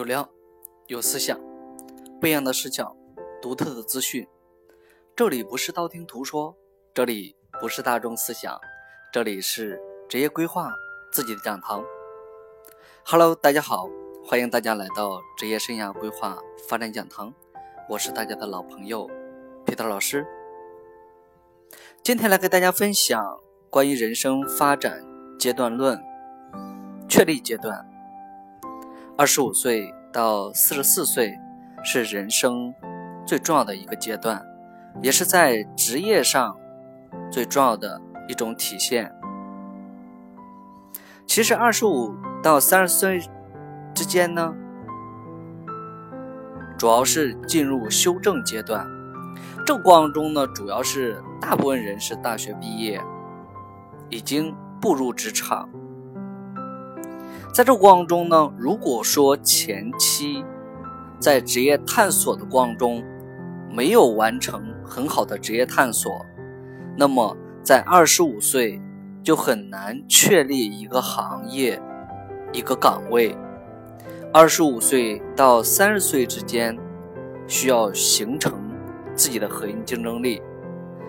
有料，有思想，不一样的视角，独特的资讯。这里不是道听途说，这里不是大众思想，这里是职业规划自己的讲堂。Hello，大家好，欢迎大家来到职业生涯规划发展讲堂，我是大家的老朋友皮特老师。今天来给大家分享关于人生发展阶段论，确立阶段。二十五岁到四十四岁是人生最重要的一个阶段，也是在职业上最重要的一种体现。其实二十五到三十岁之间呢，主要是进入修正阶段。这个过程中呢，主要是大部分人是大学毕业，已经步入职场。在这过程中呢，如果说前期在职业探索的过程中没有完成很好的职业探索，那么在二十五岁就很难确立一个行业、一个岗位。二十五岁到三十岁之间，需要形成自己的核心竞争力，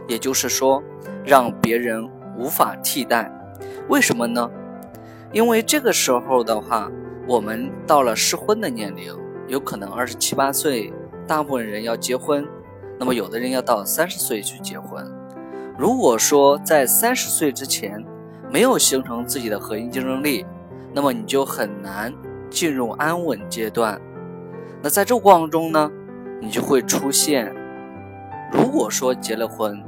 也就是说，让别人无法替代。为什么呢？因为这个时候的话，我们到了适婚的年龄，有可能二十七八岁，大部分人要结婚，那么有的人要到三十岁去结婚。如果说在三十岁之前没有形成自己的核心竞争力，那么你就很难进入安稳阶段。那在这过程中呢，你就会出现，如果说结了婚，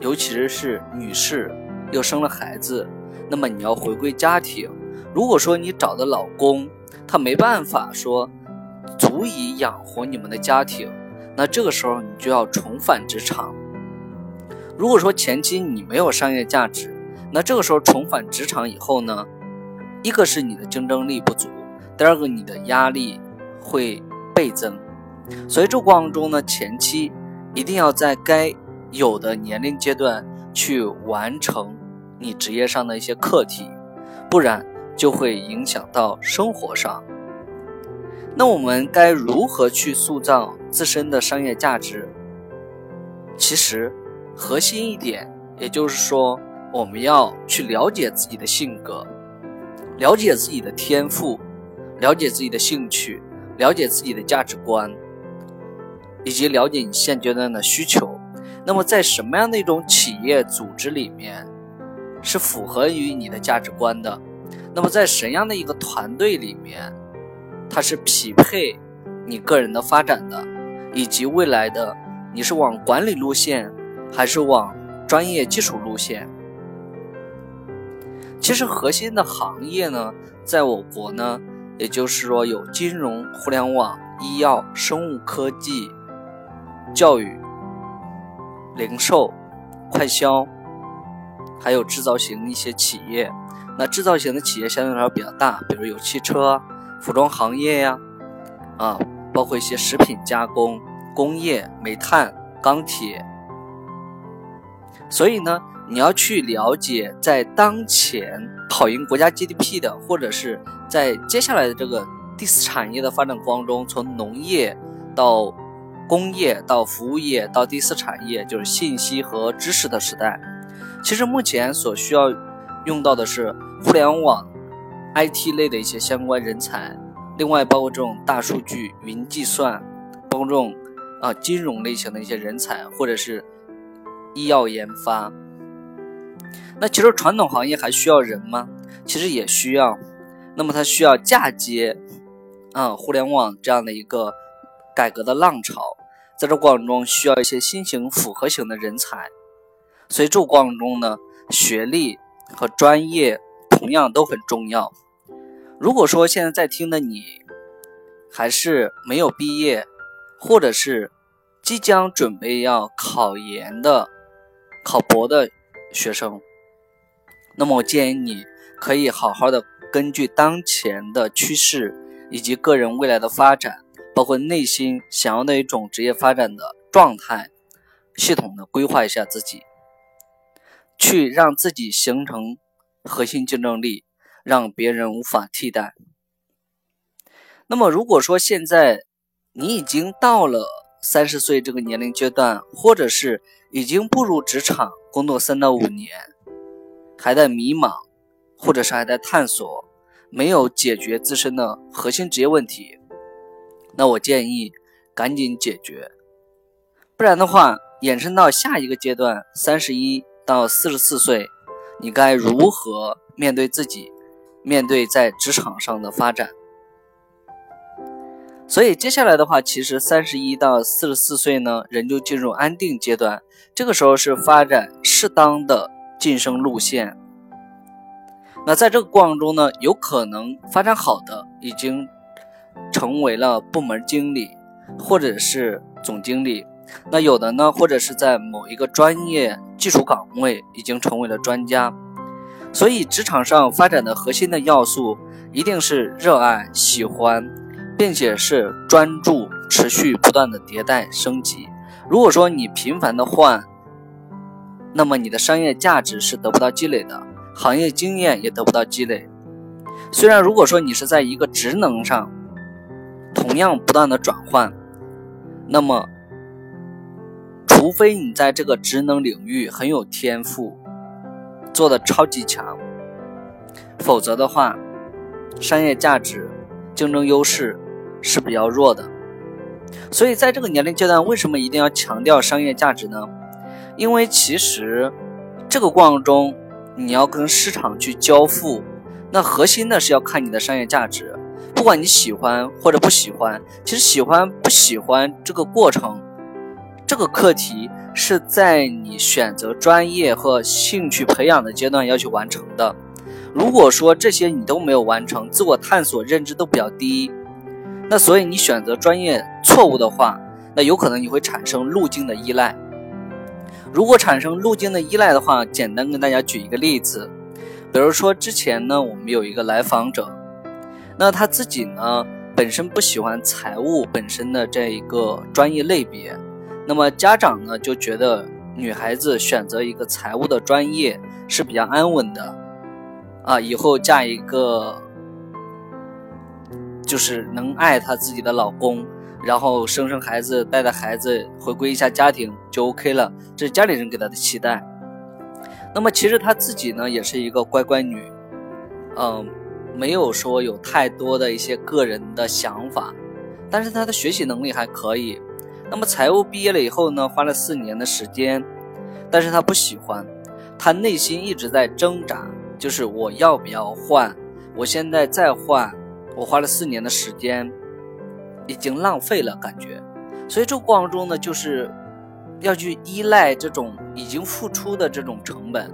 尤其是是女士又生了孩子，那么你要回归家庭。如果说你找的老公他没办法说足以养活你们的家庭，那这个时候你就要重返职场。如果说前期你没有商业价值，那这个时候重返职场以后呢，一个是你的竞争力不足，第二个你的压力会倍增。所以这过程中呢，前期一定要在该有的年龄阶段去完成你职业上的一些课题，不然。就会影响到生活上。那我们该如何去塑造自身的商业价值？其实，核心一点，也就是说，我们要去了解自己的性格，了解自己的天赋，了解自己的兴趣，了解自己的价值观，以及了解你现阶段的需求。那么，在什么样的一种企业组织里面，是符合于你的价值观的？那么在什样的一个团队里面，它是匹配你个人的发展的，以及未来的你是往管理路线还是往专业技术路线？其实核心的行业呢，在我国呢，也就是说有金融、互联网、医药、生物科技、教育、零售、快销，还有制造型一些企业。那制造型的企业相对来说比较大，比如有汽车、服装行业呀，啊，包括一些食品加工、工业、煤炭、钢铁。所以呢，你要去了解，在当前跑赢国家 GDP 的，或者是在接下来的这个第四产业的发展过程中，从农业到工业到服务业到第四产业，就是信息和知识的时代。其实目前所需要用到的是。互联网、IT 类的一些相关人才，另外包括这种大数据、云计算，包括这种啊金融类型的一些人才，或者是医药研发。那其实传统行业还需要人吗？其实也需要。那么它需要嫁接啊互联网这样的一个改革的浪潮，在这过程中需要一些新型复合型的人才。所以这过程中呢，学历和专业。同样都很重要。如果说现在在听的你还是没有毕业，或者是即将准备要考研的、考博的学生，那么我建议你可以好好的根据当前的趋势以及个人未来的发展，包括内心想要的一种职业发展的状态，系统的规划一下自己，去让自己形成。核心竞争力让别人无法替代。那么如果说现在你已经到了三十岁这个年龄阶段，或者是已经步入职场工作三到五年，还在迷茫，或者是还在探索，没有解决自身的核心职业问题，那我建议赶紧解决，不然的话，衍生到下一个阶段，三十一到四十四岁，你该如何面对自己，面对在职场上的发展？所以接下来的话，其实三十一到四十四岁呢，人就进入安定阶段，这个时候是发展适当的晋升路线。那在这个过程中呢，有可能发展好的已经成为了部门经理或者是总经理，那有的呢，或者是在某一个专业技术岗位已经成为了专家。所以职场上发展的核心的要素一定是热爱、喜欢。并且是专注、持续、不断的迭代升级。如果说你频繁的换，那么你的商业价值是得不到积累的，行业经验也得不到积累。虽然如果说你是在一个职能上同样不断的转换，那么除非你在这个职能领域很有天赋，做的超级强，否则的话，商业价值、竞争优势。是比较弱的，所以在这个年龄阶段，为什么一定要强调商业价值呢？因为其实这个过程中，你要跟市场去交付，那核心的是要看你的商业价值。不管你喜欢或者不喜欢，其实喜欢不喜欢这个过程，这个课题是在你选择专业和兴趣培养的阶段要去完成的。如果说这些你都没有完成，自我探索认知都比较低。那所以你选择专业错误的话，那有可能你会产生路径的依赖。如果产生路径的依赖的话，简单跟大家举一个例子，比如说之前呢，我们有一个来访者，那他自己呢本身不喜欢财务本身的这一个专业类别，那么家长呢就觉得女孩子选择一个财务的专业是比较安稳的，啊，以后嫁一个。就是能爱她自己的老公，然后生生孩子，带带孩子，回归一下家庭就 OK 了。这是家里人给她的期待。那么其实她自己呢，也是一个乖乖女，嗯，没有说有太多的一些个人的想法，但是她的学习能力还可以。那么财务毕业了以后呢，花了四年的时间，但是他不喜欢，他内心一直在挣扎，就是我要不要换？我现在再换。我花了四年的时间，已经浪费了，感觉。所以这个过程中呢，就是要去依赖这种已经付出的这种成本，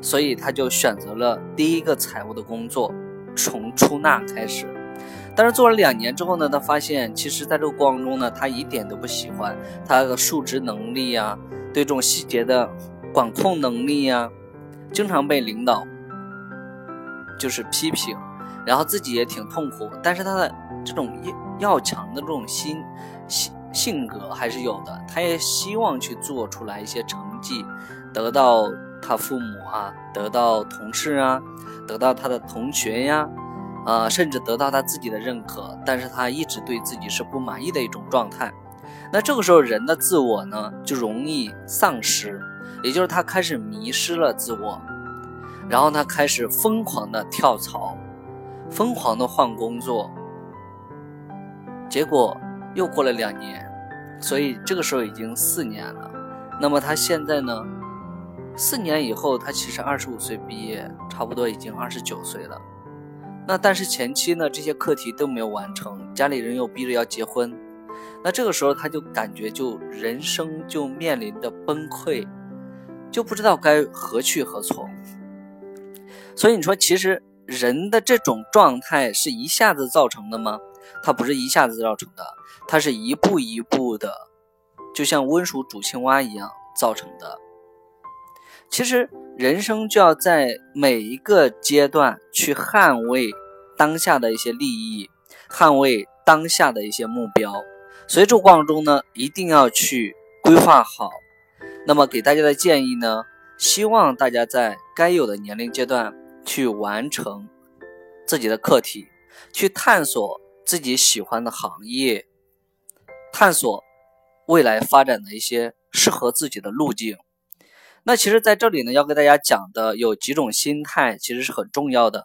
所以他就选择了第一个财务的工作，从出纳开始。但是做了两年之后呢，他发现其实在这个过程中呢，他一点都不喜欢他的数值能力呀，对这种细节的管控能力呀，经常被领导就是批评。然后自己也挺痛苦，但是他的这种要强的这种心性性格还是有的，他也希望去做出来一些成绩，得到他父母啊，得到同事啊，得到他的同学呀，啊甚至得到他自己的认可，但是他一直对自己是不满意的一种状态。那这个时候人的自我呢就容易丧失，也就是他开始迷失了自我，然后他开始疯狂的跳槽。疯狂的换工作，结果又过了两年，所以这个时候已经四年了。那么他现在呢？四年以后，他其实二十五岁毕业，差不多已经二十九岁了。那但是前期呢，这些课题都没有完成，家里人又逼着要结婚，那这个时候他就感觉就人生就面临着崩溃，就不知道该何去何从。所以你说，其实。人的这种状态是一下子造成的吗？它不是一下子造成的，它是一步一步的，就像温水煮青蛙一样造成的。其实人生就要在每一个阶段去捍卫当下的一些利益，捍卫当下的一些目标。所以这个过程中呢，一定要去规划好。那么给大家的建议呢，希望大家在该有的年龄阶段。去完成自己的课题，去探索自己喜欢的行业，探索未来发展的一些适合自己的路径。那其实，在这里呢，要给大家讲的有几种心态，其实是很重要的。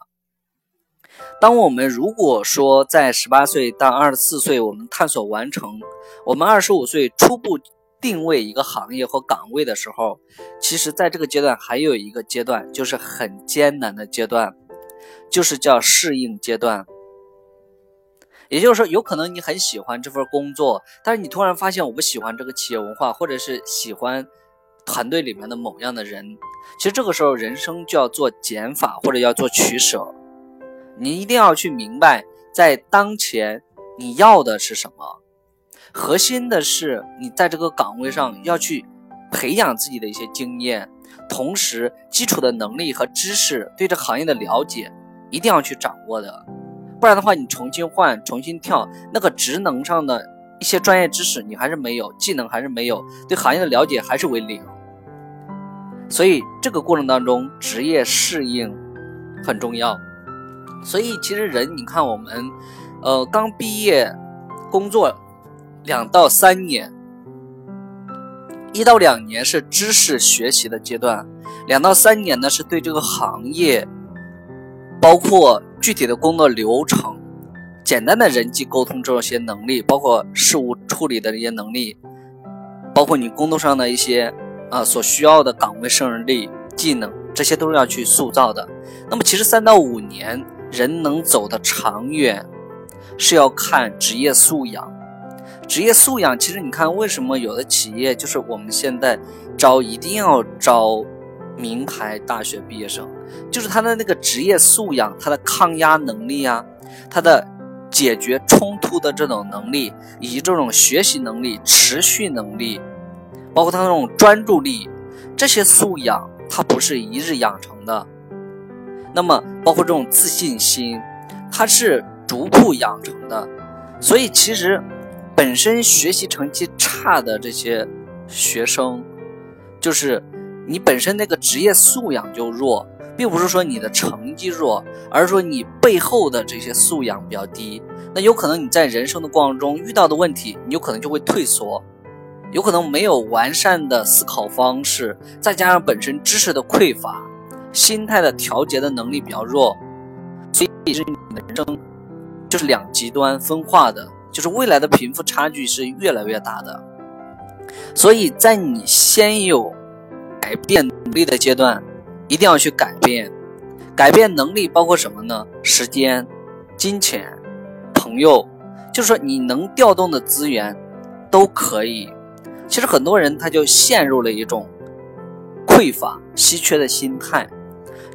当我们如果说在十八岁到二十四岁，我们探索完成，我们二十五岁初步定位一个行业或岗位的时候，其实在这个阶段还有一个阶段，就是很艰难的阶段，就是叫适应阶段。也就是说，有可能你很喜欢这份工作，但是你突然发现我不喜欢这个企业文化，或者是喜欢团队里面的某样的人，其实这个时候人生就要做减法或者要做取舍。你一定要去明白，在当前你要的是什么，核心的是你在这个岗位上要去培养自己的一些经验，同时基础的能力和知识对这行业的了解一定要去掌握的，不然的话你重新换、重新跳，那个职能上的一些专业知识你还是没有，技能还是没有，对行业的了解还是为零。所以这个过程当中，职业适应很重要。所以其实人，你看我们，呃，刚毕业，工作两到三年，一到两年是知识学习的阶段，两到三年呢是对这个行业，包括具体的工作流程、简单的人际沟通这些能力，包括事务处理的一些能力，包括你工作上的一些啊所需要的岗位胜任力、技能，这些都是要去塑造的。那么其实三到五年。人能走得长远，是要看职业素养。职业素养，其实你看，为什么有的企业就是我们现在招一定要招名牌大学毕业生，就是他的那个职业素养，他的抗压能力啊，他的解决冲突的这种能力，以及这种学习能力、持续能力，包括他那种专注力，这些素养，它不是一日养成的。那么，包括这种自信心，它是逐步养成的。所以，其实本身学习成绩差的这些学生，就是你本身那个职业素养就弱，并不是说你的成绩弱，而是说你背后的这些素养比较低。那有可能你在人生的过程中遇到的问题，你有可能就会退缩，有可能没有完善的思考方式，再加上本身知识的匮乏。心态的调节的能力比较弱，所以是你的人生就是两极端分化的，就是未来的贫富差距是越来越大的。所以在你先有改变能力的阶段，一定要去改变。改变能力包括什么呢？时间、金钱、朋友，就是说你能调动的资源都可以。其实很多人他就陷入了一种匮乏、稀缺的心态。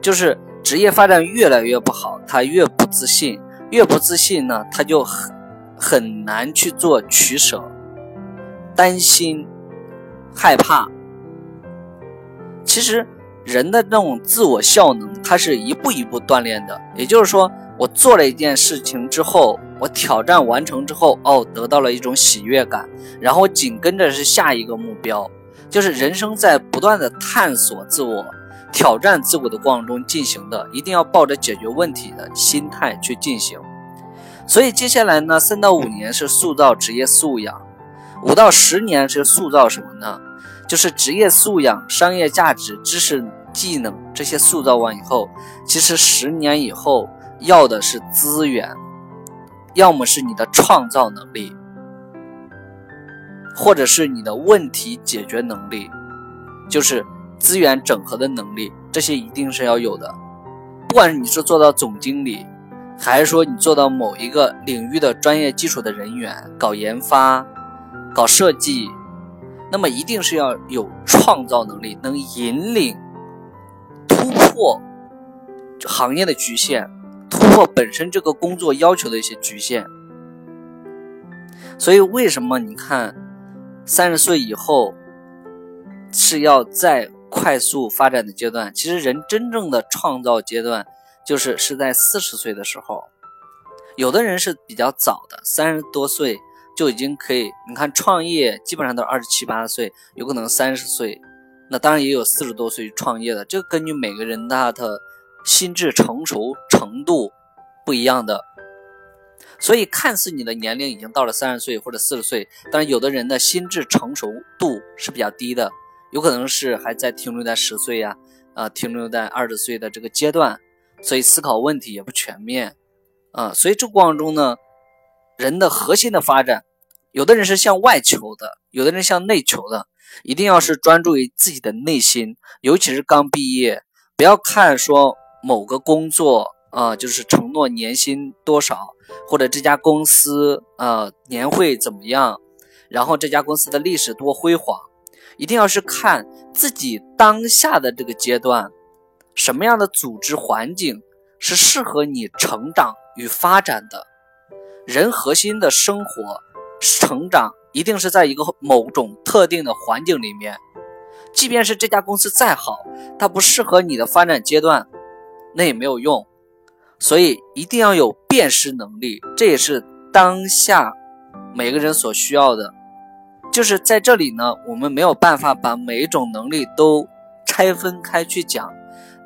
就是职业发展越来越不好，他越不自信，越不自信呢，他就很很难去做取舍，担心、害怕。其实人的那种自我效能，它是一步一步锻炼的。也就是说，我做了一件事情之后，我挑战完成之后，哦，得到了一种喜悦感，然后紧跟着是下一个目标，就是人生在不断的探索自我。挑战自我的过程中进行的，一定要抱着解决问题的心态去进行。所以接下来呢，三到五年是塑造职业素养，五到十年是塑造什么呢？就是职业素养、商业价值、知识技能这些塑造完以后，其实十年以后要的是资源，要么是你的创造能力，或者是你的问题解决能力，就是。资源整合的能力，这些一定是要有的。不管你是做到总经理，还是说你做到某一个领域的专业基础的人员，搞研发、搞设计，那么一定是要有创造能力，能引领、突破行业的局限，突破本身这个工作要求的一些局限。所以，为什么你看三十岁以后是要在？快速发展的阶段，其实人真正的创造阶段，就是是在四十岁的时候。有的人是比较早的，三十多岁就已经可以。你看创业基本上都是二十七八岁，有可能三十岁，那当然也有四十多岁创业的。这根据每个人他的心智成熟程度不一样的。所以看似你的年龄已经到了三十岁或者四十岁，但是有的人的心智成熟度是比较低的，有可能是还在停留在十岁呀，啊，停留在二十岁的这个阶段，所以思考问题也不全面，啊，所以这过程中呢，人的核心的发展，有的人是向外求的，有的人向内求的，一定要是专注于自己的内心，尤其是刚毕业，不要看说某个工作。啊，就是承诺年薪多少，或者这家公司呃年会怎么样，然后这家公司的历史多辉煌，一定要是看自己当下的这个阶段，什么样的组织环境是适合你成长与发展的。人核心的生活成长一定是在一个某种特定的环境里面，即便是这家公司再好，它不适合你的发展阶段，那也没有用。所以一定要有辨识能力，这也是当下每个人所需要的。就是在这里呢，我们没有办法把每一种能力都拆分开去讲。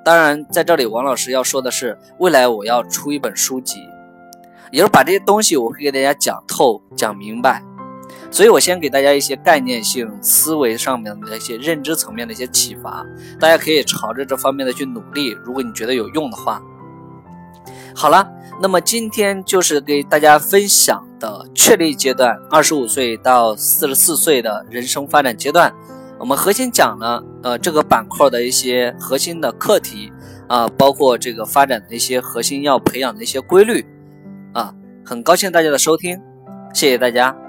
当然，在这里王老师要说的是，未来我要出一本书籍，也就是把这些东西我会给大家讲透、讲明白。所以我先给大家一些概念性思维上面的一些认知层面的一些启发，大家可以朝着这方面的去努力。如果你觉得有用的话。好了，那么今天就是给大家分享的确立阶段，二十五岁到四十四岁的人生发展阶段，我们核心讲了呃这个板块的一些核心的课题啊，包括这个发展的一些核心要培养的一些规律啊，很高兴大家的收听，谢谢大家。